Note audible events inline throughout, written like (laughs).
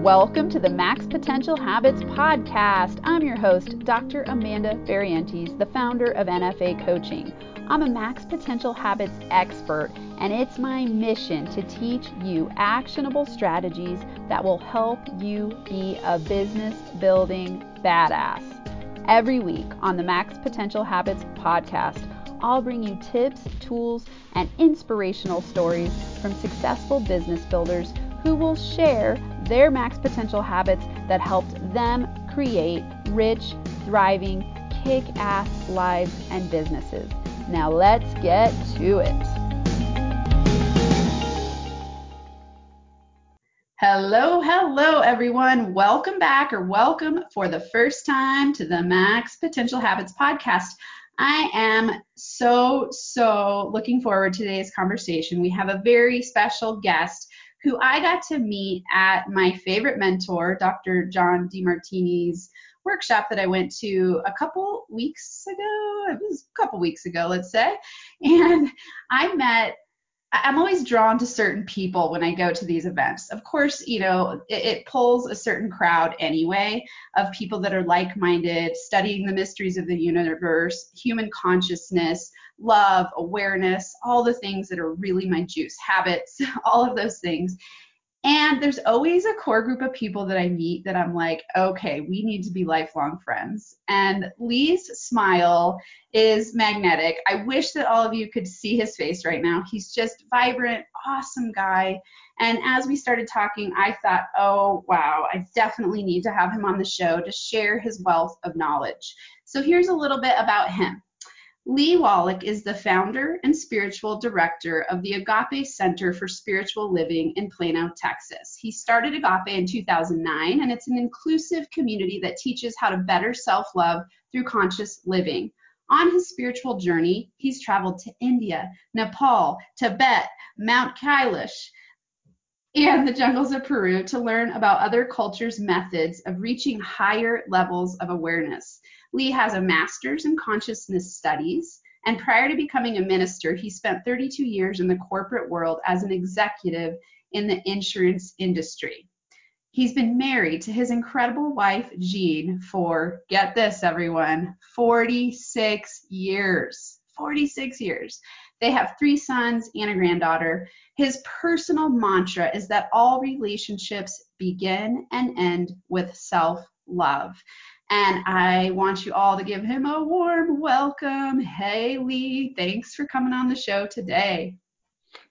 Welcome to the Max Potential Habits podcast. I'm your host, Dr. Amanda Variantes, the founder of NFA Coaching. I'm a Max Potential Habits expert, and it's my mission to teach you actionable strategies that will help you be a business building badass. Every week on the Max Potential Habits podcast, I'll bring you tips, tools, and inspirational stories from successful business builders who will share their max potential habits that helped them create rich, thriving, kick ass lives and businesses. Now let's get to it. Hello, hello, everyone. Welcome back or welcome for the first time to the Max Potential Habits podcast. I am so, so looking forward to today's conversation. We have a very special guest who I got to meet at my favorite mentor, Dr. John Demartini's workshop that I went to a couple weeks ago. It was a couple weeks ago, let's say. And I met I'm always drawn to certain people when I go to these events. Of course, you know, it, it, pulls a certain crowd anyway of people that are like minded, studying the mysteries of the universe, human consciousness, love, awareness, all the things that are really my juice, habits, (laughs) all of those things. And there's always a core group of people that I meet that I'm like, okay, we need to be lifelong friends. And Lee's smile is magnetic. I wish that all of you could see his face right now. He's just vibrant, awesome guy. And as we started talking, I thought, oh, wow, I definitely need to have him on the show to share his wealth of knowledge. So here's a little bit about him. Lee Wallach is the founder and spiritual director of the Agape Center for Spiritual Living in Plano, Texas. He started Agape in 2009, and it's an inclusive community that teaches how to better self love through conscious living. On his spiritual journey, he's traveled to India, Nepal, Tibet, Mount Kailash, and the jungles of Peru to learn about other cultures' methods of reaching higher levels of awareness. Lee has a master's in consciousness studies, and prior to becoming a minister, he spent 32 years in the corporate world as an executive in the insurance industry. He's been married to his incredible wife, Jean, for, get this, everyone, 46 years. 46 years. They have three sons and a granddaughter. His personal mantra is that all relationships begin and end with self love. And I want you all to give him a warm welcome. Hey, Lee, thanks for coming on the show today.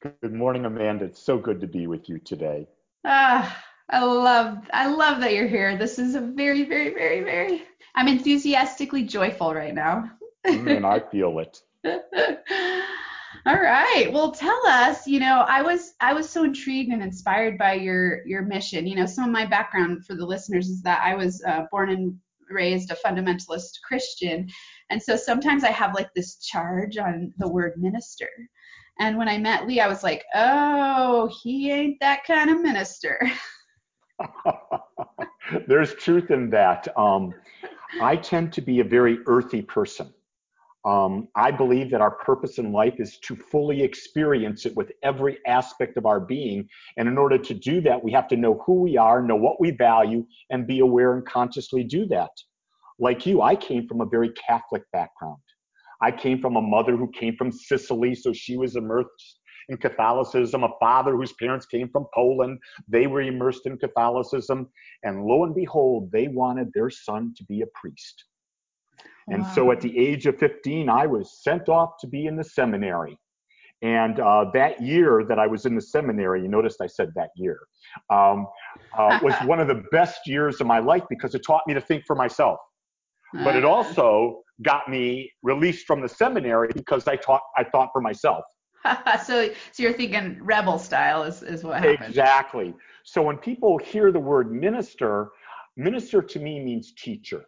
Good morning, Amanda. It's so good to be with you today. Ah, I love, I love that you're here. This is a very, very, very, very. I'm enthusiastically joyful right now. Mm, and I feel it. (laughs) All right. Well, tell us, you know, I was I was so intrigued and inspired by your your mission. You know, some of my background for the listeners is that I was uh, born and raised a fundamentalist Christian. And so sometimes I have like this charge on the word minister. And when I met Lee, I was like, oh, he ain't that kind of minister. (laughs) (laughs) There's truth in that. Um, I tend to be a very earthy person. Um, I believe that our purpose in life is to fully experience it with every aspect of our being. And in order to do that, we have to know who we are, know what we value, and be aware and consciously do that. Like you, I came from a very Catholic background. I came from a mother who came from Sicily, so she was immersed in Catholicism, a father whose parents came from Poland. They were immersed in Catholicism. And lo and behold, they wanted their son to be a priest. And so at the age of 15, I was sent off to be in the seminary. And uh, that year that I was in the seminary, you noticed I said that year, um, uh, was (laughs) one of the best years of my life because it taught me to think for myself. But it also got me released from the seminary because I taught I thought for myself. (laughs) so so you're thinking rebel style is, is what happened. Exactly. So when people hear the word minister, minister to me means teacher.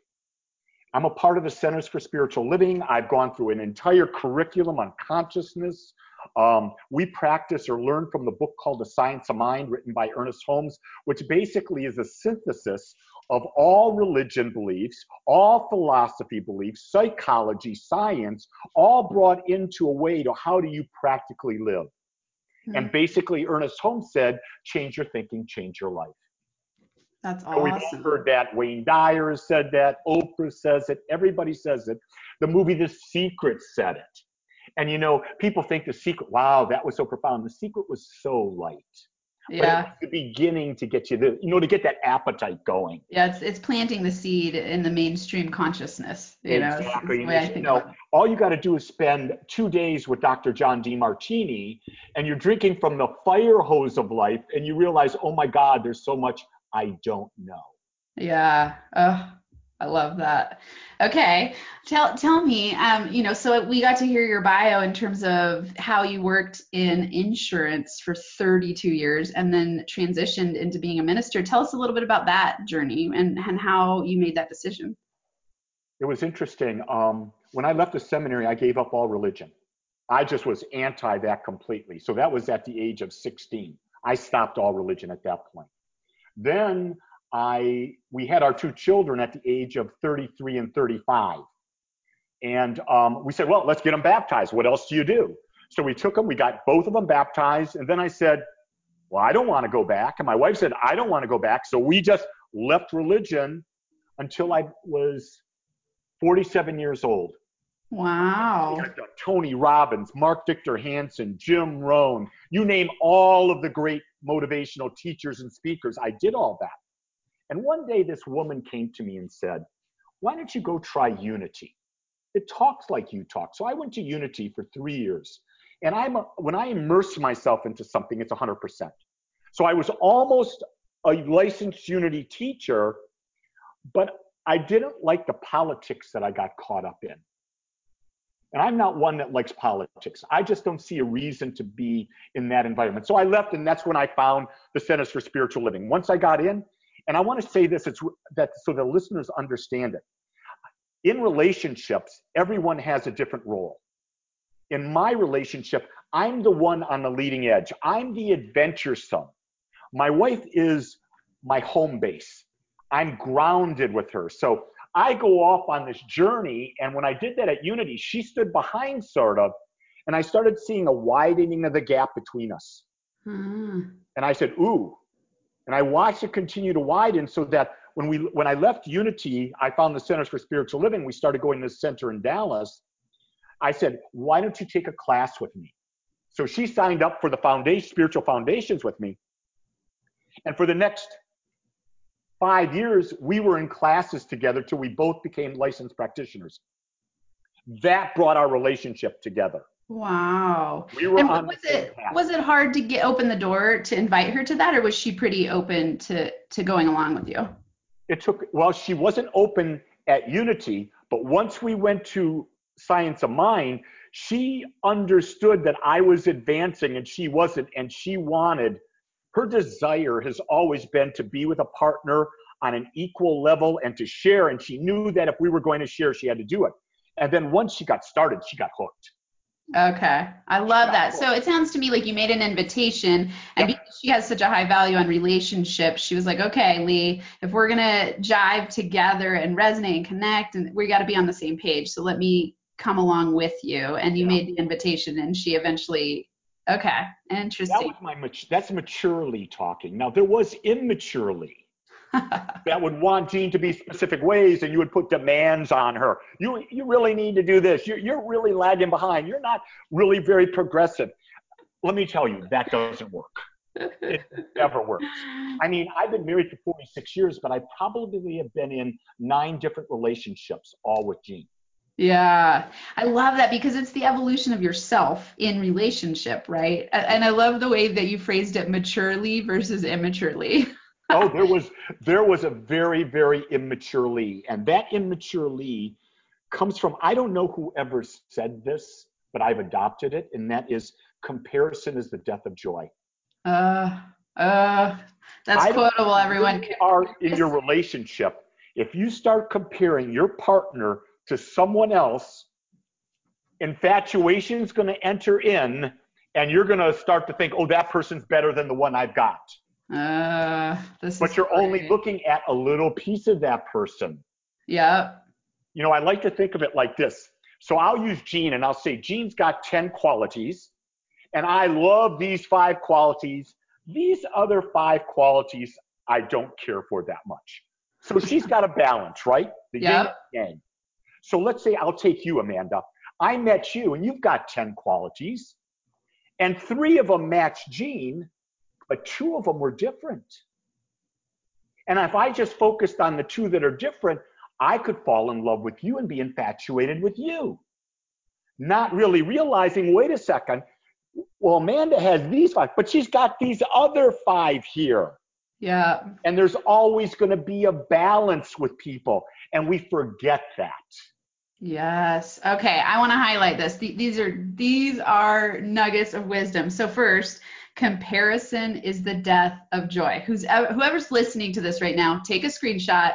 I'm a part of the Centers for Spiritual Living. I've gone through an entire curriculum on consciousness. Um, we practice or learn from the book called The Science of Mind, written by Ernest Holmes, which basically is a synthesis of all religion beliefs, all philosophy beliefs, psychology, science, all brought into a way to how do you practically live. Mm-hmm. And basically, Ernest Holmes said, change your thinking, change your life. That's awesome. We've all heard that. Wayne Dyer has said that. Oprah says it. Everybody says it. The movie The Secret said it. And you know, people think The Secret, wow, that was so profound. The Secret was so light. Yeah. the beginning to get you the, you know, to get that appetite going. Yeah, it's it's planting the seed in the mainstream consciousness. You exactly. Know, you know, all you got to do is spend two days with Dr. John Demartini, and you're drinking from the fire hose of life, and you realize, oh my God, there's so much I don't know. Yeah. Oh, I love that. Okay, tell tell me, um, you know, so we got to hear your bio in terms of how you worked in insurance for 32 years and then transitioned into being a minister. Tell us a little bit about that journey and and how you made that decision. It was interesting. Um, when I left the seminary, I gave up all religion. I just was anti that completely. So that was at the age of 16. I stopped all religion at that point. Then I we had our two children at the age of 33 and 35, and um, we said, well, let's get them baptized. What else do you do? So we took them, we got both of them baptized, and then I said, well, I don't want to go back, and my wife said, I don't want to go back. So we just left religion until I was 47 years old. Wow. Tony Robbins, Mark Victor Hansen, Jim Rohn, you name all of the great motivational teachers and speakers. I did all that. And one day this woman came to me and said, Why don't you go try Unity? It talks like you talk. So I went to Unity for three years. And I'm a, when I immerse myself into something, it's 100%. So I was almost a licensed Unity teacher, but I didn't like the politics that I got caught up in. And I'm not one that likes politics. I just don't see a reason to be in that environment. So I left, and that's when I found the Centers for Spiritual Living. Once I got in, and I want to say this, it's that so the listeners understand it. In relationships, everyone has a different role. In my relationship, I'm the one on the leading edge. I'm the adventuresome. My wife is my home base. I'm grounded with her. So I go off on this journey. And when I did that at Unity, she stood behind sort of, and I started seeing a widening of the gap between us. Mm. And I said, Ooh, and I watched it continue to widen so that when we when I left Unity, I found the Centers for Spiritual Living. We started going to the center in Dallas. I said, why don't you take a class with me? So she signed up for the foundation, spiritual foundations with me. And for the next five years, we were in classes together till we both became licensed practitioners. That brought our relationship together. Wow. We were and on was it path. was it hard to get open the door to invite her to that, or was she pretty open to to going along with you? It took well, she wasn't open at Unity, but once we went to Science of Mind, she understood that I was advancing and she wasn't, and she wanted her desire has always been to be with a partner on an equal level and to share. And she knew that if we were going to share, she had to do it. And then once she got started, she got hooked. Okay. I love that. So it sounds to me like you made an invitation and yep. because she has such a high value on relationships, she was like, okay, Lee, if we're going to jive together and resonate and connect and we got to be on the same page. So let me come along with you. And you yeah. made the invitation and she eventually, okay. Interesting. That was my, that's maturely talking. Now there was immaturely (laughs) that would want Jean to be specific ways and you would put demands on her. You, you really need to do this. You're, you're really lagging behind. You're not really very progressive. Let me tell you, that doesn't work. It never works. I mean, I've been married for 46 years, but I probably have been in nine different relationships, all with Jean. Yeah, I love that because it's the evolution of yourself in relationship, right? And I love the way that you phrased it maturely versus immaturely. (laughs) oh, there was there was a very very immaturely and that immaturely comes from I don't know who ever said this, but I've adopted it, and that is comparison is the death of joy. Uh, uh, that's I quotable, everyone. You are in your relationship. If you start comparing your partner to someone else, infatuation is going to enter in, and you're going to start to think, oh, that person's better than the one I've got. Uh, this but you're only looking at a little piece of that person. Yeah. You know, I like to think of it like this. So I'll use Jean and I'll say, Jean's got 10 qualities, and I love these five qualities. These other five qualities I don't care for that much. So she's got a balance, right? The Yep. yin yang. So let's say I'll take you, Amanda. I met you and you've got 10 qualities, and three of them match Jean, but two of them were different. And if I just focused on the two that are different, I could fall in love with you and be infatuated with you. Not really realizing, wait a second, well, Amanda has these five, but she's got these other five here. Yeah. And there's always going to be a balance with people, and we forget that. Yes. Okay. I want to highlight this. Th- These are these are nuggets of wisdom. So first, comparison is the death of joy. Who's whoever's listening to this right now, take a screenshot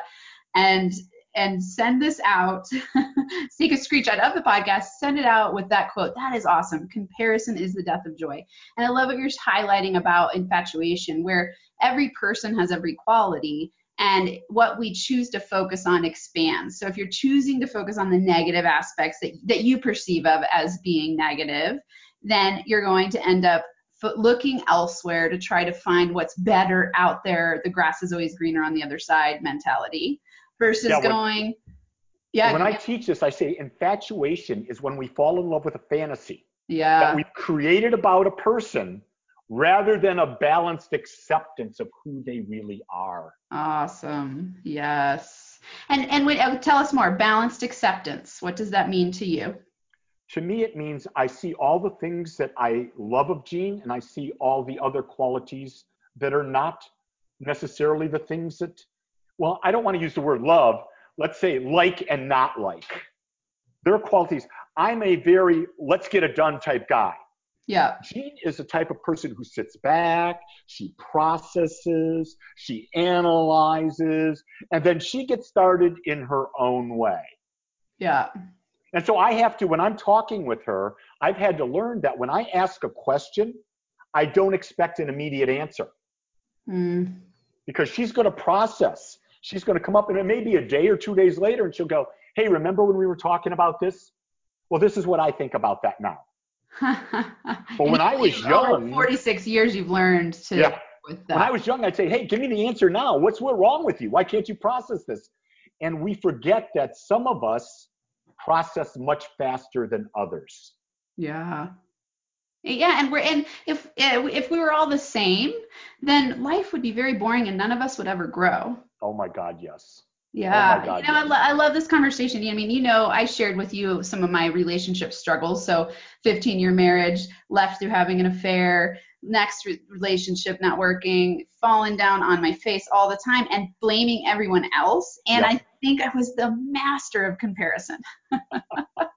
and and send this out. (laughs) take a screenshot of the podcast, send it out with that quote. That is awesome. Comparison is the death of joy. And I love what you're highlighting about infatuation, where every person has every quality and what we choose to focus on expands. So if you're choosing to focus on the negative aspects that, that you perceive of as being negative, then you're going to end up looking elsewhere to try to find what's better out there. The grass is always greener on the other side mentality versus Yeah, when- going, yeah, When I teach this, I say infatuation is when we fall in love with a fantasy yeah, that we've created about a person rather than a balanced acceptance of who they really are. awesome, yes. And and wait, uh, tell us more. Balanced acceptance. What does that mean to you? To me, it means I see all the things that I love of Jean and I see all the other qualities that are not necessarily the things that, well, I don't want to use the word love. Let's say like and not like. There are qualities. I'm a very let's get it done type guy. Yeah, Jean is the type of person who sits back, she processes, she analyzes, and then she gets started in her own way. yeah, And so I have to, when I'm talking with her, I've had to learn that when I ask a question, I don't expect an immediate answer mm, because she's going to process. She's going to come up, and it may be a day or two days later, and she'll go, Hey, remember when we were talking about this? Well, this is what I think about that now. But when I was young- 46 years you've learned to Yeah. with that. When I was young, I'd say, Hey, give me the answer now. What's what wrong with you? Why can't you process this? And we forget that some of us process much faster than others. yeah. Yeah, and we're and if if we were all the same, then life would be very boring and none of us would ever grow. Oh my God, yes. Oh yeah, God, you know, I, lo- I love this conversation. I mean, you know, I shared with you some of my relationship struggles. So, 15 year marriage, left through having an affair, next re- relationship not working, falling down on my face all the time, and blaming everyone else. And. I think I was the master of comparison. (laughs)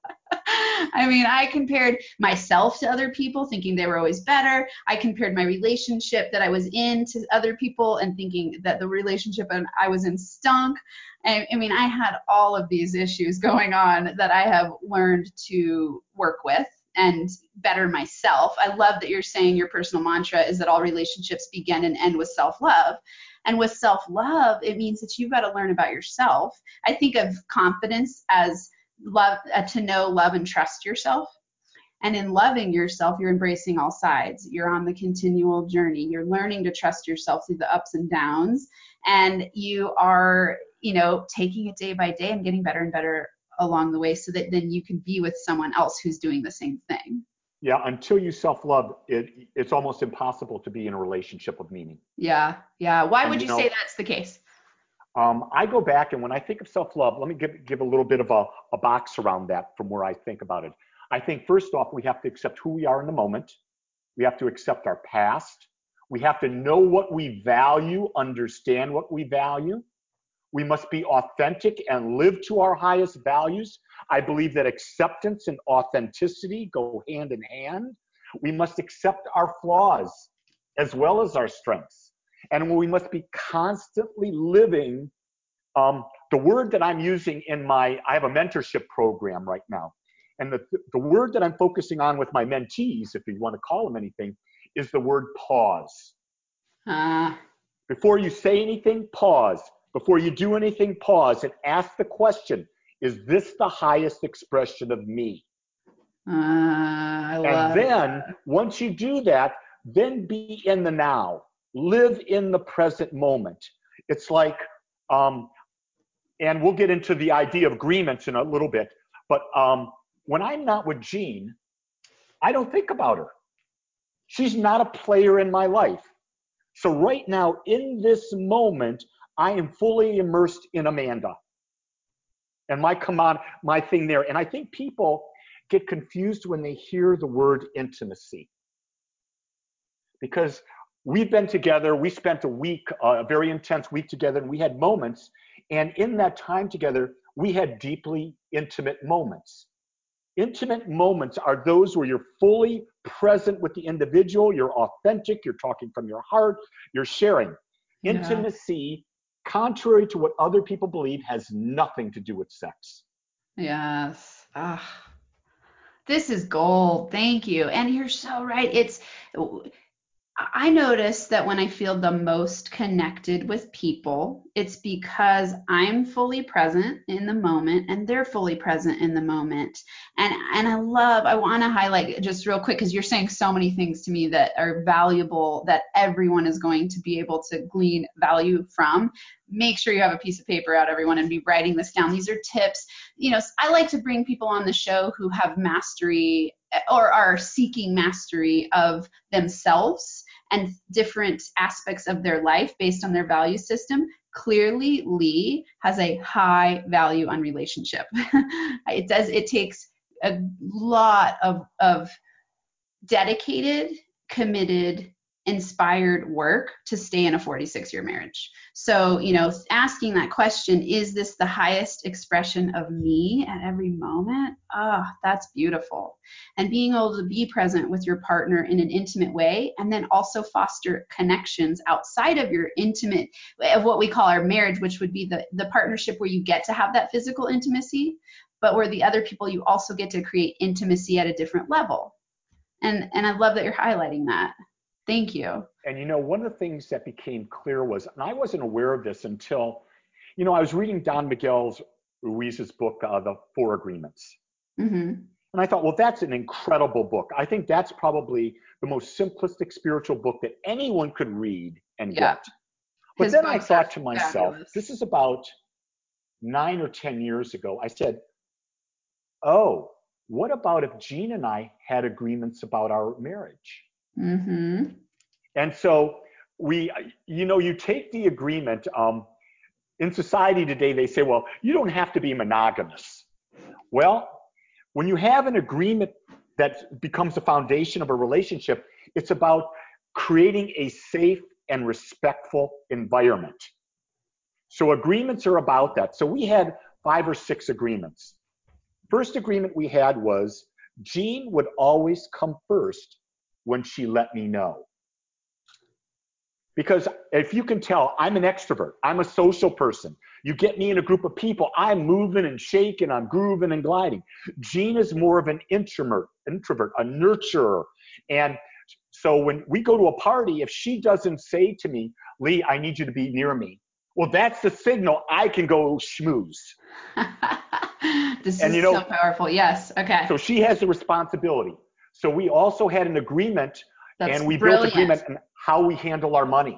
I mean, I compared myself to other people, thinking they were always better. I compared my relationship that I was in to other people and thinking that the relationship I was in stunk. I, I mean, I had all of these issues (laughs) going on that I have learned to work with and better myself. I love that you're saying your personal mantra is that all relationships begin and end with self love. And with self love, it means that you've got to learn about yourself. I think of confidence as love uh, to know, love, and trust yourself. And in loving yourself, you're embracing all sides. You're on the continual journey. You're learning to trust yourself through the ups and downs. And you are, you know, taking it day by day and getting better and better along the way so that then you can be with someone else who's doing the same thing. Yeah, until you self-love, it it's almost impossible to be in a relationship of meaning. Yeah. Yeah. Why And would you you know- say that's the case? Um, I go back and when I think of self-love, let me give give a little bit of a, a box around that from where I think about it. I think first off, we have to accept who we are in the moment. We have to accept our past. We have to know what we value, understand what we value. We must be authentic and live to our highest values. I believe that acceptance and authenticity go hand in hand. We must accept our flaws as well as our strengths. And we must be constantly living. Um, the word that I'm using in my, I have a mentorship program right now. And the, the word that I'm focusing on with my mentees, if you want to call them anything, is the word pause. Uh, Before you say anything, pause. Before you do anything, pause and ask the question Is this the highest expression of me? uh, And then once you do that, then be in the now. Live in the present moment. It's like, um, and we'll get into the idea of agreements in a little bit, but um, when I'm not with Jean, I don't think about her. She's not a player in my life. So right now, in this moment, I am fully immersed in Amanda and my command, my thing there. And I think people get confused when they hear the word intimacy because we've been together. We spent a week, uh, a very intense week together, and we had moments. And in that time together, we had deeply intimate moments. Intimate moments are those where you're fully present with the individual, you're authentic, you're talking from your heart, you're sharing. Yeah. Intimacy, contrary to what other people believe, has nothing to do with sex. Yes. Ah. This is gold. Thank you. And you're so right. It's I notice that when I feel the most connected with people, it's because I'm fully present in the moment and they're fully present in the moment. And and I love, I want to highlight just real quick because you're saying so many things to me that are valuable that everyone is going to be able to glean value from. Make sure you have a piece of paper out, everyone, and be writing this down. These are tips. You know, I like to bring people on the show who have mastery or are seeking mastery of themselves and different aspects of their life based on their value system, clearly Lee has a high value on relationship. (laughs) it does it takes a lot of of dedicated, committed inspired work to stay in a 46 year marriage. So, you know, asking that question, is this the highest expression of me at every moment? Ah, oh, that's beautiful. And being able to be present with your partner in an intimate way and then also foster connections outside of your intimate of what we call our marriage, which would be the the partnership where you get to have that physical intimacy, but where the other people you also get to create intimacy at a different level. And and I love that you're highlighting that. Thank you. And you know, one of the things that became clear was, and I wasn't aware of this until, you know, I was reading Don Miguel's Ruiz's book, uh, The Four Agreements. Mm-hmm. And I thought, well, that's an incredible book. I think that's probably the most simplistic spiritual book that anyone could read and yeah. get. But His then I thought to myself, fabulous. this is about nine or 10 years ago. I said, oh, what about if Jean and I had agreements about our marriage? Mm-hmm. And so we, you know, you take the agreement. Um, in society today, they say, well, you don't have to be monogamous. Well, when you have an agreement that becomes the foundation of a relationship, it's about creating a safe and respectful environment. So agreements are about that. So we had five or six agreements. First agreement we had was Jean would always come first when she let me know. Because if you can tell, I'm an extrovert. I'm a social person. You get me in a group of people, I'm moving and shaking, I'm grooving and gliding. Jean is more of an introvert, introvert, a nurturer. And so when we go to a party, if she doesn't say to me, Lee, I need you to be near me, well, that's the signal I can go schmooze. (laughs) this and, is you know, so powerful. Yes. Okay. So she has the responsibility. So we also had an agreement That's and we brilliant. built agreement on how we handle our money.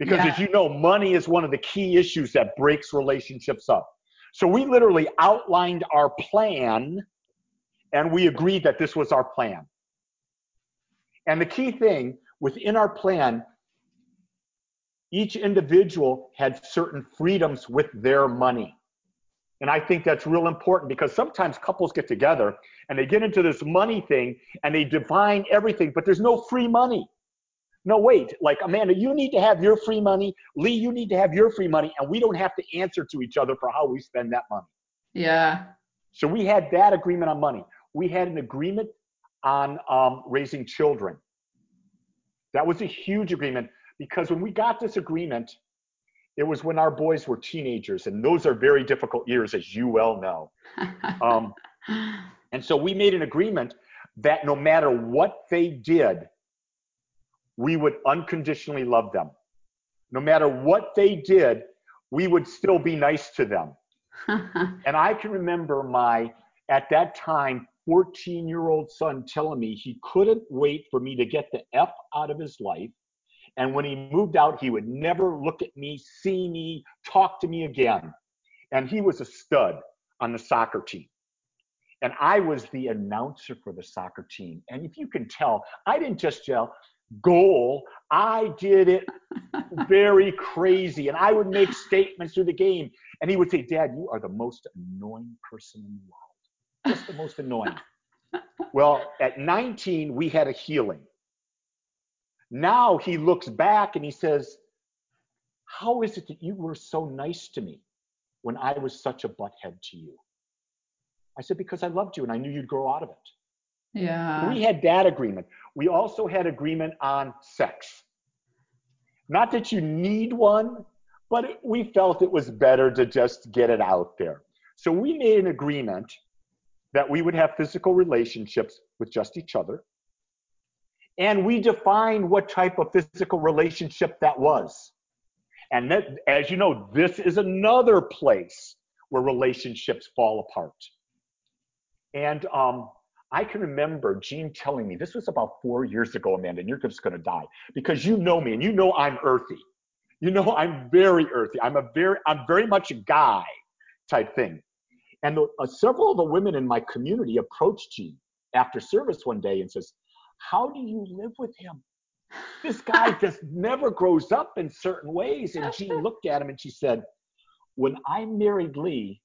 Because yeah. as you know, money is one of the key issues that breaks relationships up. So we literally outlined our plan and we agreed that this was our plan. And the key thing within our plan, each individual had certain freedoms with their money. And I think that's real important because sometimes couples get together and they get into this money thing and they define everything, but there's no free money. No, wait, like Amanda, you need to have your free money. Lee, you need to have your free money, and we don't have to answer to each other for how we spend that money. Yeah. So we had that agreement on money. We had an agreement on um, raising children. That was a huge agreement because when we got this agreement, it was when our boys were teenagers, and those are very difficult years, as you well know. Um, (laughs) and so we made an agreement that no matter what they did, we would unconditionally love them. No matter what they did, we would still be nice to them. (laughs) and I can remember my, at that time, 14 year old son telling me he couldn't wait for me to get the F out of his life And when he moved out, he would never look at me, see me, talk to me again. And he was a stud on the soccer team. And I was the announcer for the soccer team. And if you can tell, I didn't just yell, goal. I did it (laughs) very crazy. And I would make statements through the game. And he would say, Dad, you are the most annoying person in the world. Just the most annoying. (laughs) well, at 19, we had a healing. Now he looks back and he says, How is it that you were so nice to me when I was such a butthead to you? I said, Because I loved you and I knew you'd grow out of it. Yeah. We had that agreement. We also had agreement on sex. Not that you need one, but it, we felt it was better to just get it out there. So we made an agreement that we would have physical relationships with just each other and we defined what type of physical relationship that was. And that, as you know, this is another place where relationships fall apart. And um, I can remember Jean telling me this was about four years ago, Amanda, and you're just going to die because you know me and you know I'm earthy. You know I'm very earthy. I'm a very, I'm very much a guy type thing. And the, uh, several of the women in my community approached Jean after service one day and says, how do you live with him? This (laughs) guy just never grows up in certain ways. And Jean (laughs) looked at him and she said, When I married Lee,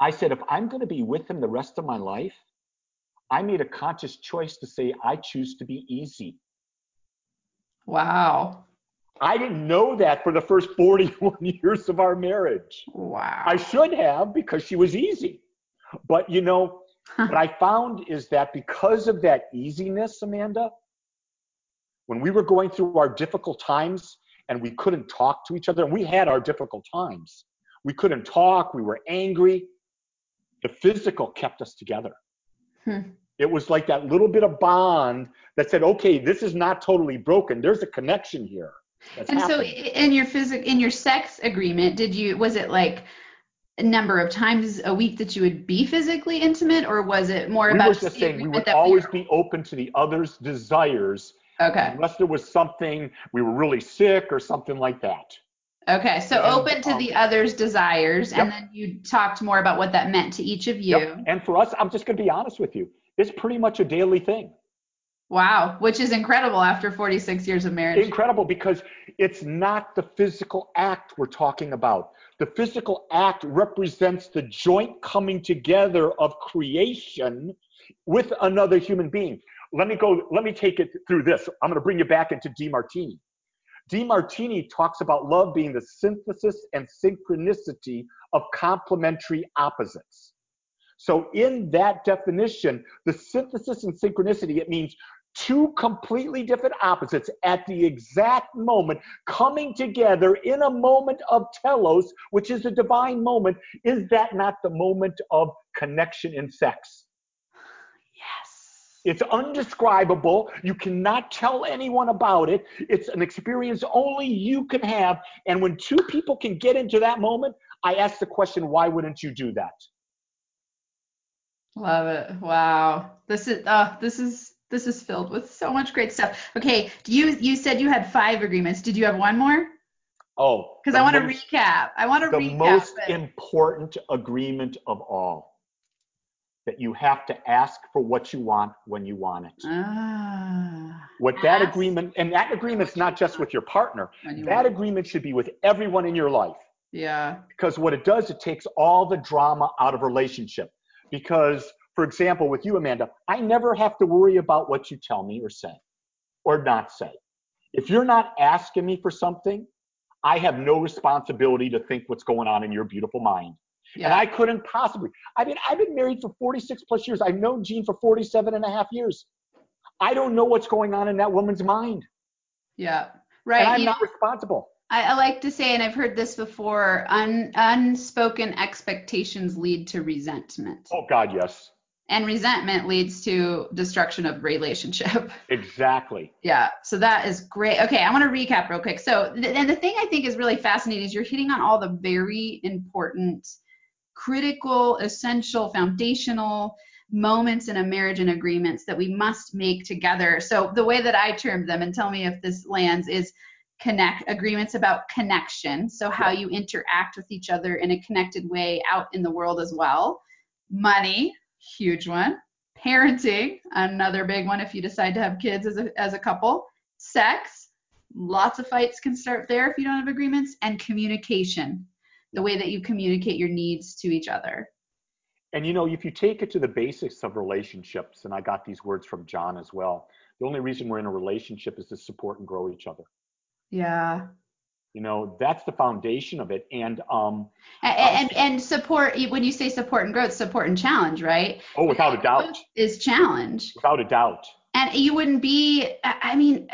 I said, if I'm going to be with him the rest of my life, I made a conscious choice to say, I choose to be easy. Wow. I didn't know that for the first 41 (laughs) years of our marriage. Wow. I should have because she was easy. But you know, what I found is that because of that easiness, Amanda, when we were going through our difficult times and we couldn't talk to each other, and we had our difficult times, we couldn't talk, we were angry, the physical kept us together. Hmm. It was like that little bit of bond that said, okay, this is not totally broken. There's a connection here. and happening. so in your physic in your sex agreement, did you was it like number of times a week that you would be physically intimate, or was it more we about? Just saying we would always we be open to the other's desires. Okay. Unless there was something we were really sick or something like that. Okay, so and, open to um, the other's desires, yep. and then you talked more about what that meant to each of you. Yep. And for us, I'm just going to be honest with you. It's pretty much a daily thing. Wow, which is incredible after 46 years of marriage. Incredible because it's not the physical act we're talking about. The physical act represents the joint coming together of creation with another human being. Let me go, let me take it through this. I'm going to bring you back into Demartini. Demartini talks about love being the synthesis and synchronicity of complementary opposites. So, in that definition, the synthesis and synchronicity, it means two completely different opposites at the exact moment coming together in a moment of telos, which is a divine moment. Is that not the moment of connection in sex? Yes. It's undescribable. You cannot tell anyone about it. It's an experience only you can have. And when two people can get into that moment, I ask the question, why wouldn't you do that? Love it. Wow. This is uh this is this is filled with so much great stuff. Okay, you you said you had five agreements. Did you have one more? Oh, because I want to recap. I want to the recap. The most it. important agreement of all that you have to ask for what you want when you want it. Ah, what that agreement and that agreement's not just with your partner. That agreement should be with everyone in your life. Yeah. Because what it does, it takes all the drama out of relationship. Because for example, with you, Amanda, I never have to worry about what you tell me or say or not say. If you're not asking me for something, I have no responsibility to think what's going on in your beautiful mind. Yeah. And I couldn't possibly. I mean, I've been married for 46 plus years. I've known Jean for 47 and a half years. I don't know what's going on in that woman's mind. Yeah. Right. And I'm you not responsible. I, I, like to say, and I've heard this before, un, unspoken expectations lead to resentment. Oh, God, yes and resentment leads to destruction of relationship (laughs) exactly yeah so that is great okay i want to recap real quick so and the thing i think is really fascinating is you're hitting on all the very important critical essential foundational moments in a marriage and agreements that we must make together. So the way that I term them, and tell me if this lands, is connect agreements about connection. So how you interact with each other in a connected way out in the world as well. Money, huge one. Parenting, another big one if you decide to have kids as a, as a couple. Sex, lots of fights can start there if you don't have agreements. And communication, the way that you communicate your needs to each other. And you know, if you take it to the basics of relationships, and I got these words from John as well, the only reason we're in a relationship is to support and grow each other. Yeah. You know, that's the foundation of it. And um and, and, and support when you say support and growth, support and challenge, right? Oh, without a doubt. Is challenge. Without a doubt. And you wouldn't be I mean,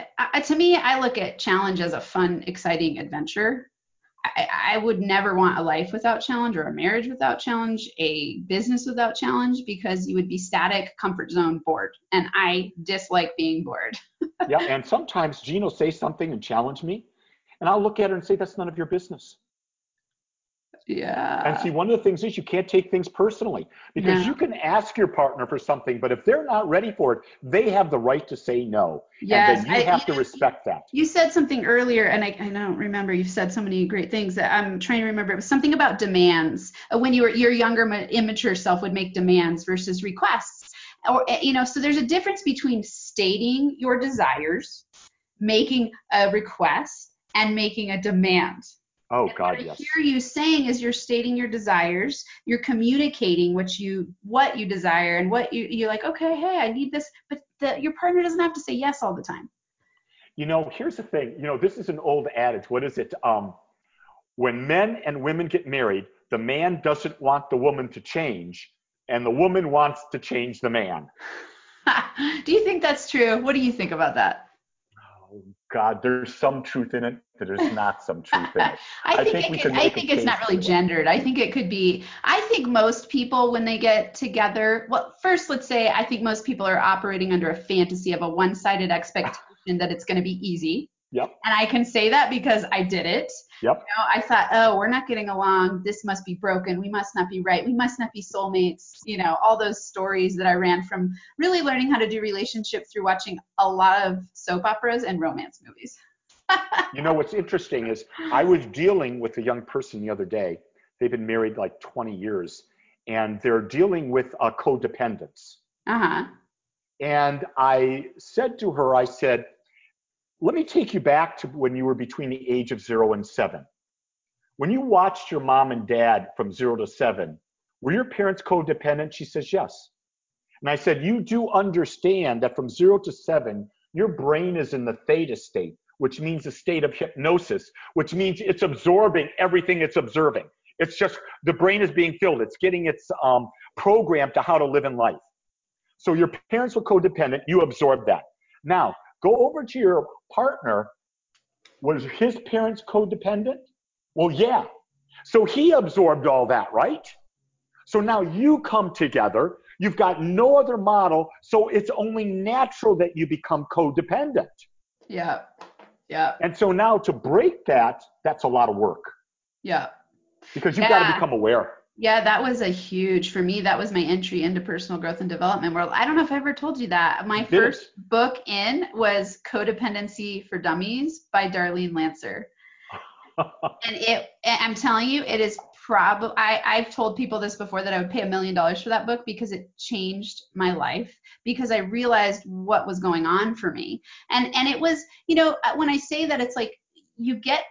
to me I look at challenge as a fun, exciting adventure. I, I would never want a life without challenge or a marriage without challenge, a business without challenge, because you would be static, comfort zone, bored. And I dislike being bored. (laughs) yeah, and sometimes Gino say something and challenge me, and I'll look at her and say, that's none of your business. Yeah. And see, one of the things is you can't take things personally because no. you can ask your partner for something, but if they're not ready for it, they have the right to say no. Yes, and then you I, have you to respect that. You said something earlier, and I, I don't remember. You've said so many great things that I'm trying to remember. It was something about demands. Uh, when you were your younger, immature self would make demands versus requests. Or eh, you know, so there's a difference between stating your desires, making a request, and making a demand. Oh God, what yes. I hear you saying is you're stating your desires, you're communicating what you what you desire and what you you're like, okay, hey, I need this, but the, your partner doesn't have to say yes all the time. You know, here's the thing. You know, this is an old adage. What is it? Um, when men and women get married, the man doesn't want the woman to change, and the woman wants to change the man. (laughs) do you think that's true? What do you think about that? God, there's some truth in it. There's not some (laughs) truth in it. I, I think, think, it I think it's not really gendered. I think it could be. I think most people when they get together, well, first let's say I think most people are operating under a fantasy of a one-sided expectation that it's going to be easy. Yep. And I can say that because I did it. Yep. You know, I thought, oh, we're not getting along. This must be broken. We must not be right. We must not be soulmates. You know, all those stories that I ran from really learning how to do relationship through watching a lot of soap operas and romance movies. (laughs) you know, what's interesting is I was dealing with a young person the other day. They've been married like 20 years and they're dealing with a codependence. Uh-huh. And I said to her, I said, let me take you back to when you were between the age of zero and seven. When you watched your mom and dad from zero to seven, were your parents codependent? She says, yes. And I said, you do understand that from zero to seven, your brain is in the theta state, which means a state of hypnosis, which means it's absorbing everything it's observing. It's just the brain is being filled. It's getting its um, program to how to live in life. So your parents were codependent. You absorbed that. Now, Go over to your partner. Was his parents codependent? Well, yeah. So he absorbed all that, right? So now you come together. You've got no other model. So it's only natural that you become codependent. Yeah. Yeah. And so now to break that, that's a lot of work. Yeah. Because you've yeah. got to become aware. Yeah, that was a huge for me. That was my entry into personal growth and development world. I don't know if I ever told you that. My first book in was Codependency for Dummies by Darlene Lancer. (laughs) and it I'm telling you, it is probably I, I've told people this before that I would pay a million dollars for that book because it changed my life because I realized what was going on for me. And and it was, you know, uh, when I say that it's like you get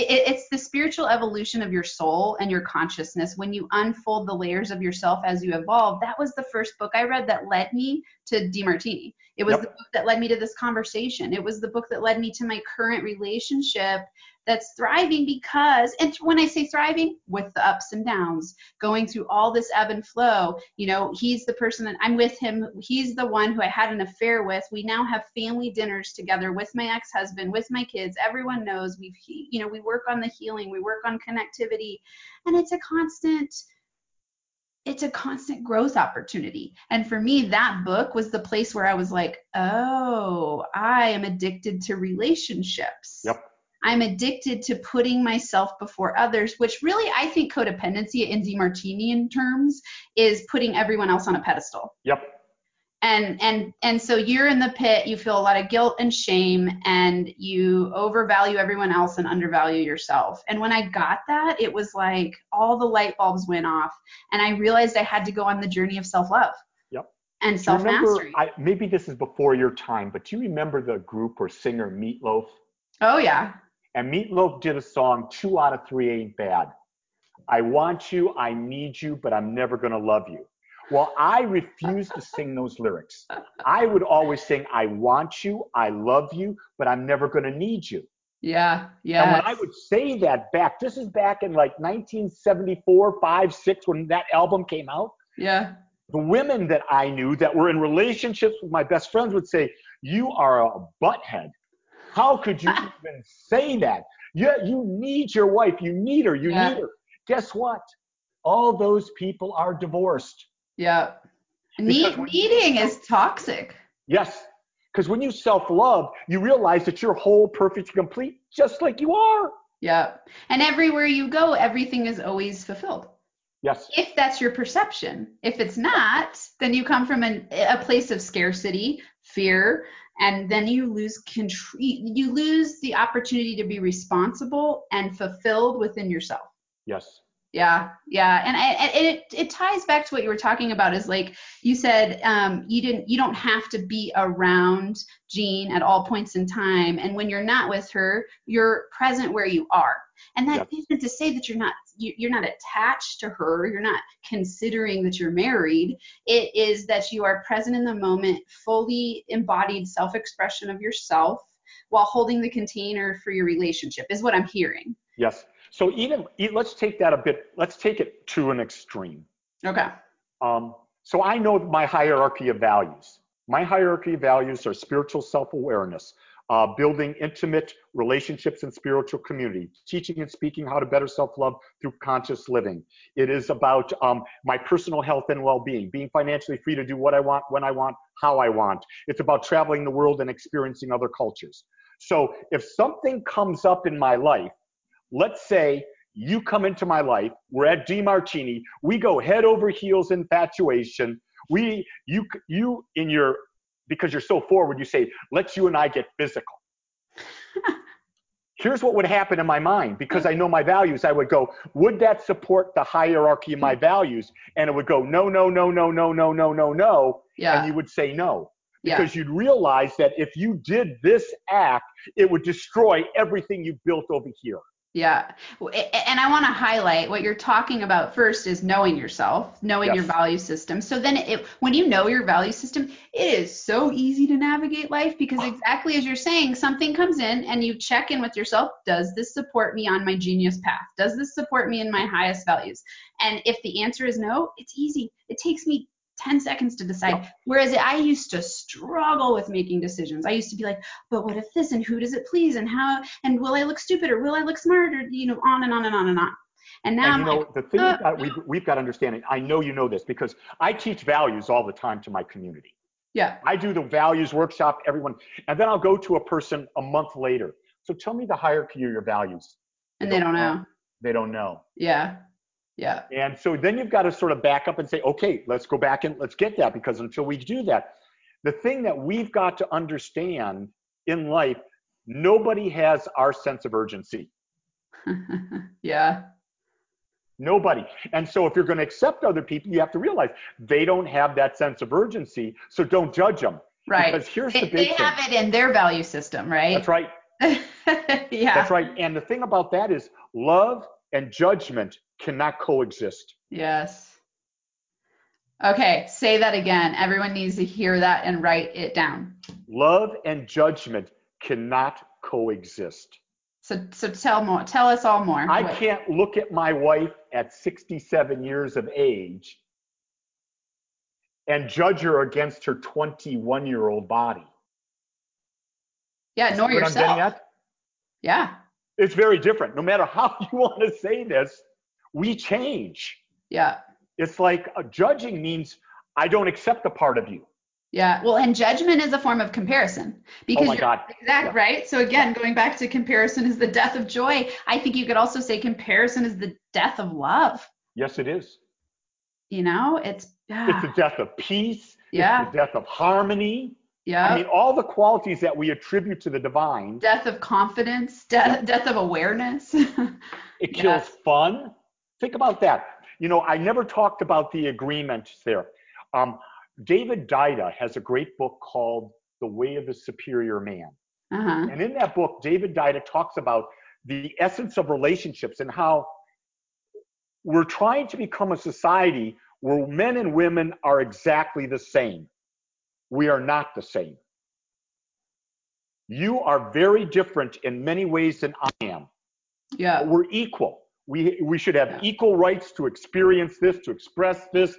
it's the spiritual evolution of your soul and your consciousness. When you unfold the layers of yourself as you evolve that was the first book i read that led me to demartini it was yep. the book that led me to this conversation. It was the book that led me to my current relationship that's thriving because and when i say thriving with the ups and downs going through all this ebb and flow you know he's the person that i'm with him. He's the one who i had an affair with. We now have family dinners together with my ex-husband with my kids. Everyone knows we've you know we work on the healing. We work on connectivity. And it's a constant it's a constant growth opportunity. And for me, that book was the place where I was like, oh, I am addicted to relationships. Yep I'm addicted to putting myself before others, which really I think codependency in Demartinian terms is putting everyone else on a pedestal. Yep. And and and so you're in the pit, you feel a lot of guilt and shame and you overvalue everyone else and undervalue yourself. And when I got that, it was like all the light bulbs went off and I realized I had to go on the journey of self-love Yep. and Do you remember, self-mastery. I, maybe this is before your time, but do you remember the group or singer Meatloaf? Oh yeah. And Meatloaf did a song, Two Out of Three Ain't Bad. I want you, I need you, but I'm never to love you. Well, I refuse to sing those lyrics. I would always sing, I want you, I love you, but I'm never to need you. Yeah. Yeah. And when I would say that back, this is back in like 1974, 5, 6, when that album came out. Yeah. The women that I knew that were in relationships with my best friends would say, You are a butthead. How could you (laughs) even say that? Yeah, you need your wife. You need her. You Yeah. need her. Guess what? All those people are divorced. Yeah. Need, you- needing is toxic. Yes. Because when you self love, you realize that you're whole, perfect, complete, just like you are. Yeah. And everywhere you go, everything is always fulfilled. Yes. If that's your perception. If it's not, then you come from an, a place of scarcity, fear, and then you lose control. You lose the opportunity to be responsible and fulfilled within yourself. Yes. Yeah, yeah, and, and it it ties back to what you were talking about. Is like you said, um, you didn't, you don't have to be around Jean at all points in time, and when you're not with her, you're present where you are. And that Yes. not to say that you're not you, you're not attached to her, you're not considering that you're married. It is that you are present in the moment, fully embodied self-expression of yourself, while holding the container for your relationship. Is what I'm hearing. Yes. So even let's take that a bit. Let's take it to an extreme. Okay. Um, so I know my hierarchy of values. My hierarchy of values are spiritual self-awareness, uh, building intimate relationships and spiritual community, teaching and speaking how to better self-love through conscious living. It is about um, my personal health and well-being, being financially free to do what I want, when I want, how I want. It's about traveling the world and experiencing other cultures. So if something comes up in my life, let's say you come into my life, we're at Demartini, we go head over heels infatuation. We, you, you in your, because you're so forward, you say, let's you and I get physical. (laughs) Here's what would happen in my mind because I mm. know my values. I would go, would that support the hierarchy of my mm. values? And it would go, no, no, no, no, no, no, no, no, no. Yeah. And you would say no. Yeah. Because you'd realize that if you did this act, it would destroy everything you've built over here. Yeah. And I want to highlight what you're talking about first is knowing yourself, knowing your value system. So then it, when you know your value system, it is so easy to navigate life because oh. exactly as you're saying, something comes in and you check in with yourself, does this support me on my genius path? Does this support me in my highest values? And if the answer is no, it's easy. It takes me 10 seconds to decide. Yep. Whereas I used to struggle with making decisions. I used to be like, but what if this and who does it please and how and will I look stupid or will I look smart or you know on and on and on and on. And now And I'm you know, like, the thing uh, we've got, we've, we've got to understand, and I know you know this because I teach values all the time to my community. yeah, I do the values workshop, everyone, and then I'll go to a person a month later. So tell me the hierarchy of your values. and they don't know. They don't know. Yeah, yeah, And so then you've got to sort of back up and say, okay, let's go back and let's get that because until we do that, the thing that we've got to understand in life, nobody has our sense of urgency. (laughs) yeah, Nobody. And so if you're going to accept other people, you have to realize they don't have that sense of urgency. So don't judge them. right. Because here's They, the big thing. They have it in their value system, right? That's right. (laughs) yeah. That's right. And the thing about that is love and judgment cannot coexist. Yes. Okay, say that again. Everyone needs to hear that and write it down. Love and judgment cannot coexist. So, so tell more. Tell us all more. I can't look at my wife at 67 years of age and judge her against her 21 year old body. Yeah, nor yourself. Yeah, It's very different. No matter how (laughs) you want to say this, we change. yeah, It's like uh, judging means I don't accept a part of you. Yeah. Well, and judgment is a form of comparison because oh my God. exact, Yeah. right? So again, going back to comparison is the death of joy. I think you could also say comparison is the death of love. Yes, it is. You know, it's It's the death of peace. Yeah. It's the death of harmony. yeah. I mean, all the qualities that we attribute to the divine. death of confidence, death, death of awareness. (laughs) It Yeah. kills fun. Think about that. You know, I never talked about the agreements there. Um, David Deida has a great book called The Way of the Superior Man. uh-huh. And in that book, David Deida talks about the essence of relationships and how we're trying to become a society where men and women are exactly the same. We are not the same. You are very different in many ways than I am. Yeah. We're equal. We, we should have equal rights to experience this, to express this.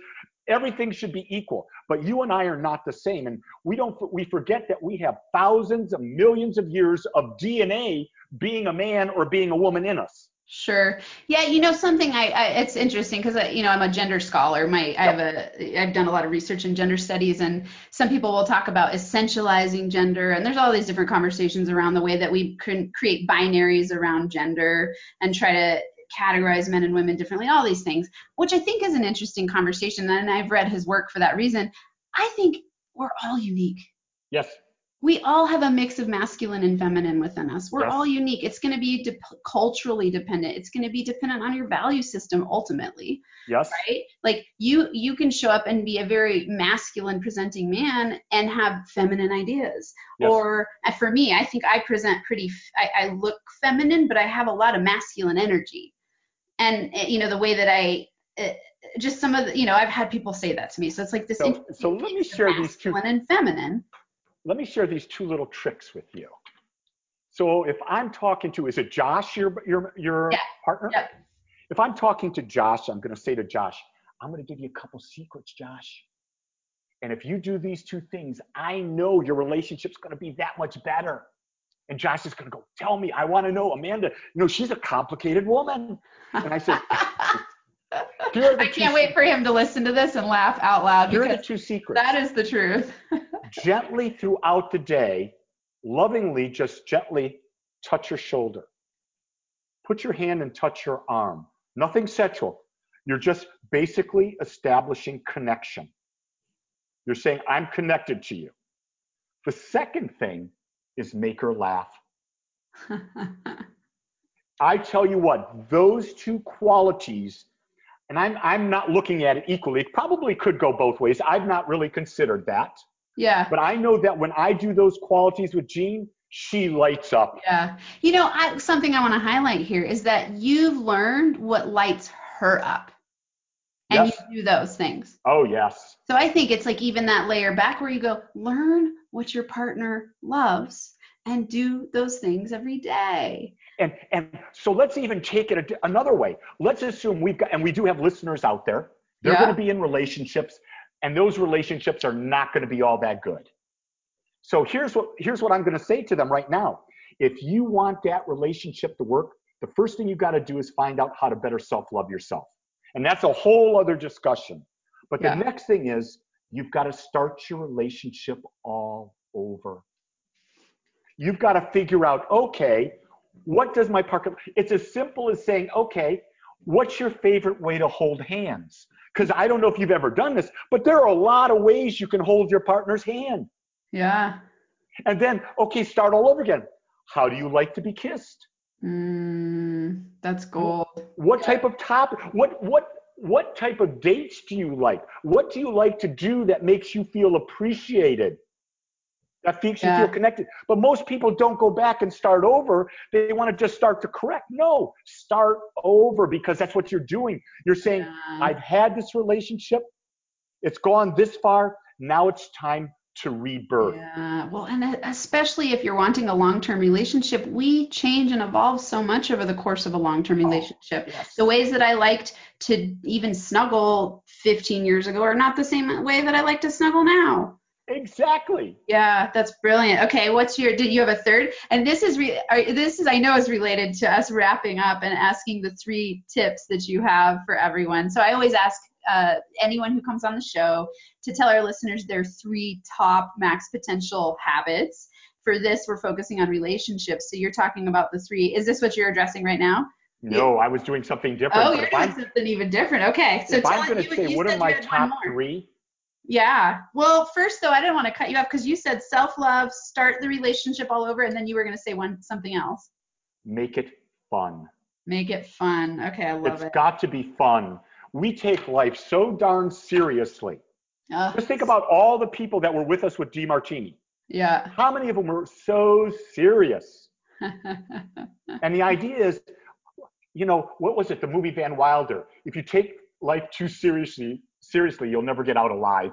Everything should be equal. But you and I are not the same. And we don't we forget that we have thousands of millions of years of DNA being a man or being a woman in us. Sure. Yeah, you know something. I, I it's interesting because uh, you know I'm a gender scholar. My I have a I've done a lot of research in gender studies, and some people will talk about essentializing gender, and there's all these different conversations around the way that we can create binaries around gender and try to categorize men and women differently. All these things, which I think is an interesting conversation, and I've read his work for that reason. I think we're all unique. Yes. we all have a mix of masculine and feminine within us. We're Yes. all unique. It's going to be de- culturally dependent. It's going to be dependent on your value system ultimately, Yes. right? Like you you can show up and be a very masculine presenting man and have feminine ideas. Yes. Or for me, I think I present pretty I look feminine, but I have a lot of masculine energy. And uh, you know the way that I uh, just some of the, you know, I've had people say that to me. So it's like this So- so let me share these two- masculine and feminine. Let me share these two little tricks with you. So if I'm talking to, is it Josh, your your your Yeah. partner? Yep. If I'm talking to Josh, I'm going to say to Josh, I'm going to give you a couple secrets, Josh. And if you do these two things, I know your relationship's going to be that much better. And Josh is going to go, tell me, I want to know, Amanda. You know, she's a complicated woman. And I said, (laughs) here are the I can't wait for him to listen to this and laugh out loud Here are the two secrets. that is the truth. (laughs) gently throughout the day, lovingly, just gently touch your shoulder. Put your hand and touch your arm. Nothing sexual. You're just basically establishing connection. You're saying, I'm connected to you. The second thing is make her laugh. I tell you what, those two qualities, and I'm, I'm not looking at it equally, it probably could go both ways. I've not really considered that. yeah. But I know that when I do those qualities with Jean, she lights up. Yeah. You know, I, something I want to highlight here is that you've learned what lights her up. And Yes. you do those things. Oh, yes. So I think it's like even that layer back where you go, learn what your partner loves and do those things every day. And and so let's even take it a, another way. Let's assume we've got, and we do have listeners out there. They're Yeah. going to be in relationships, and those relationships are not going to be all that good. So here's what here's what I'm going to say to them right now. If you want that relationship to work, the first thing you've got to do is find out how to better self-love yourself. And that's a whole other discussion. But Yeah. the next thing is you've got to start your relationship all over. You've got to figure out, okay, what does my partner it's as simple as saying, okay, what's your favorite way to hold hands? Because I don't know if you've ever done this, but there are a lot of ways you can hold your partner's hand. Yeah. And then, okay, start all over again. How do you like to be kissed? Mm, that's gold. What type of topic? What what what type of dates do you like? What do you like to do that makes you feel appreciated? That makes you Yeah. feel connected. But most people don't go back and start over. They want to just start to correct. No, start over because that's what you're doing. You're saying, Yeah. I've had this relationship. It's gone this far. Now it's time to rebirth. Yeah, well, and especially if you're wanting a long-term relationship, we change and evolve so much over the course of a long-term oh, relationship. yes. The ways that I liked to even snuggle 15 years ago are not the same way that I like to snuggle now. Exactly. Yeah, that's brilliant. Okay, what's your? Did you have a third? And this is re, this is I know is related to us wrapping up and asking the three tips that you have for everyone. So I always ask uh, anyone who comes on the show to tell our listeners their three top max potential habits. For this, we're focusing on relationships. So you're talking about the three. Is this what you're addressing right now? No, I was doing something different. Oh, you're doing something even different. Okay. So if I'm going to say, what are my top three? Yeah. Well, first though, I didn't want to cut you off because you said self-love, start the relationship all over, and then you were going to say one something else. Make it fun. Make it fun. Okay, I love it's it. It's got to be fun. We take life so darn seriously. Oh. Just think about all the people that were with us with Demartini. Yeah. How many of them were so serious? (laughs) and the idea is, you know, what was it? The movie Van Wilder. If you take life too seriously, seriously, you'll never get out alive.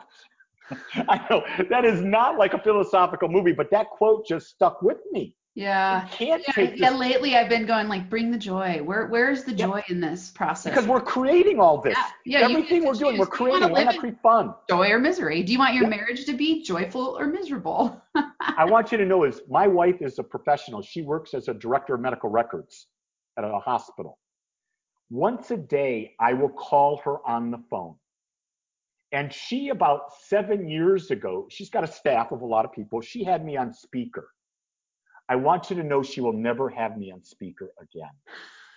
(laughs) I know that is not like a philosophical movie, but that quote just stuck with me. Yeah. Yeah, yeah, lately I've been going like bring the joy. Where where's the joy in this process? Because we're creating all this. Yeah, yeah Everything we're doing, we're creating. Why not create fun? Joy or misery? Do you want your yeah. marriage to be joyful or miserable? I want you to know is my wife is a professional. She works as a director of medical records at a hospital. Once a day, I will call her on the phone. And she, about seven years ago, she's got a staff of a lot of people. She had me on speaker. I want you to know she will never have me on speaker again.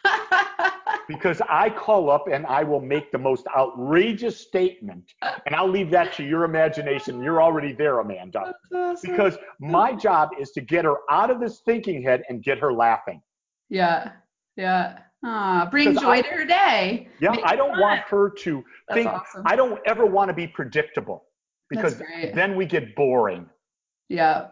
(laughs) because I call up and I will make the most outrageous statement, and I'll leave that to your imagination. You're already there, Amanda. Awesome. Because my job is to get her out of this thinking head and get her laughing. Yeah, yeah. Ah, bring joy I, to her day. Yeah, Make I don't fun. want her to That's think. Awesome. I don't ever want to be predictable because then we get boring. Yeah,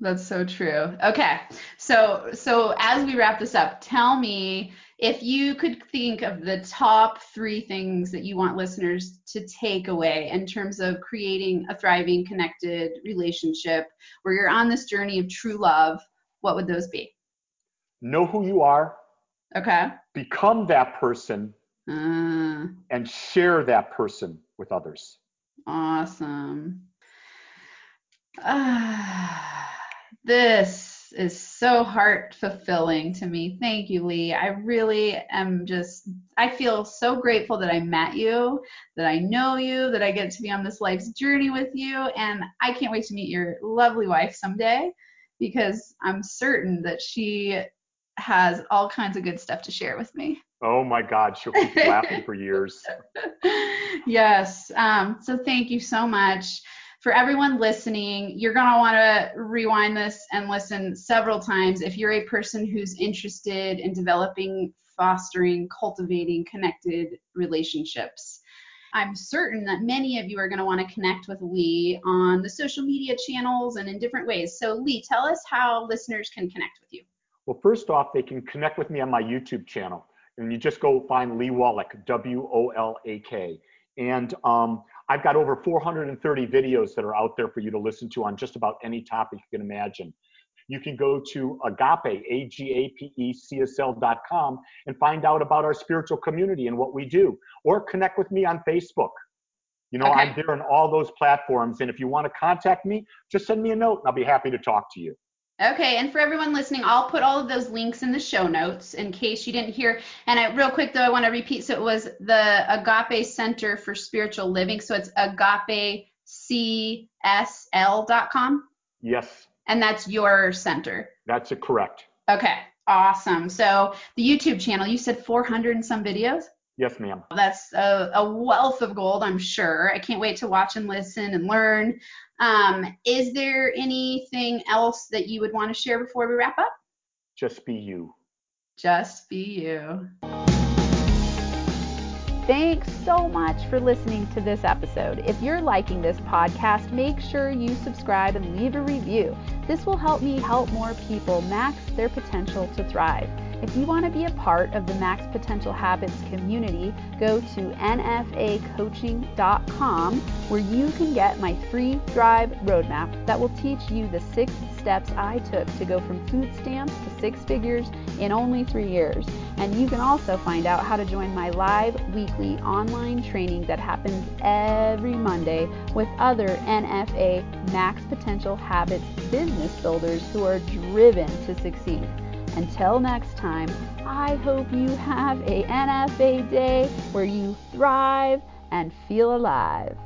that's so true. Okay, so so as we wrap this up, tell me if you could think of the top three things that you want listeners to take away in terms of creating a thriving, connected relationship where you're on this journey of true love. What would those be? Know who you are Okay. Become that person uh, and share that person with others. Awesome. Ah, this is so heart fulfilling to me. Thank you, Lee. I really am just, I feel so grateful that I met you, that I know you, that I get to be on this life's journey with you. And I can't wait to meet your lovely wife someday because I'm certain that she has all kinds of good stuff to share with me. Oh my God, she'll keep laughing for (laughs) years. yes. Um, so thank you so much. For everyone listening, you're going to want to rewind this and listen several times if you're a person who's interested in developing, fostering, cultivating connected relationships. I'm certain that many of you are going to want to connect with Lee on the social media channels and in different ways. So, Lee, tell us how listeners can connect with you. Well, first off, they can connect with me on my YouTube channel. And you just go find Lee Wolak, W O L A K. And um, I've got over 430 videos that are out there for you to listen to on just about any topic you can imagine. You can go to agape, A-G-A-P-E-C-S-L.com and find out about our spiritual community and what we do. Or connect with me on Facebook. You know, okay. I'm there on all those platforms. And if you want to contact me, just send me a note and I'll be happy to talk to you. Okay, and for everyone listening, I'll put all of those links in the show notes in case you didn't hear. And I, real quick though, I want to repeat. So it was the Agape Center for Spiritual Living. So it's agapecsl.com. Yes. And that's your center. That's it, correct. Okay, awesome. So the YouTube channel, you said 400 and some videos. Yes, ma'am. That's a, a, wealth of gold, I'm sure. I can't wait to watch and listen and learn. Um, is there anything else that you would want to share before we wrap up? Just be you. Just be you. Thanks so much for listening to this episode. If you're liking this podcast, make sure you subscribe and leave a review. This will help me help more people max their potential to thrive. If you want to be a part of the Max Potential Habits community, go to nfacoaching.com where you can get my free drive Roadmap that will teach you the six steps I took to go from food stamps to six figures in only three years. And you can also find out how to join my live weekly online training that happens every Monday with other NFA Max Potential Habits business builders who are driven to succeed. Until next time, I hope you have a NFA day where you thrive, and feel alive.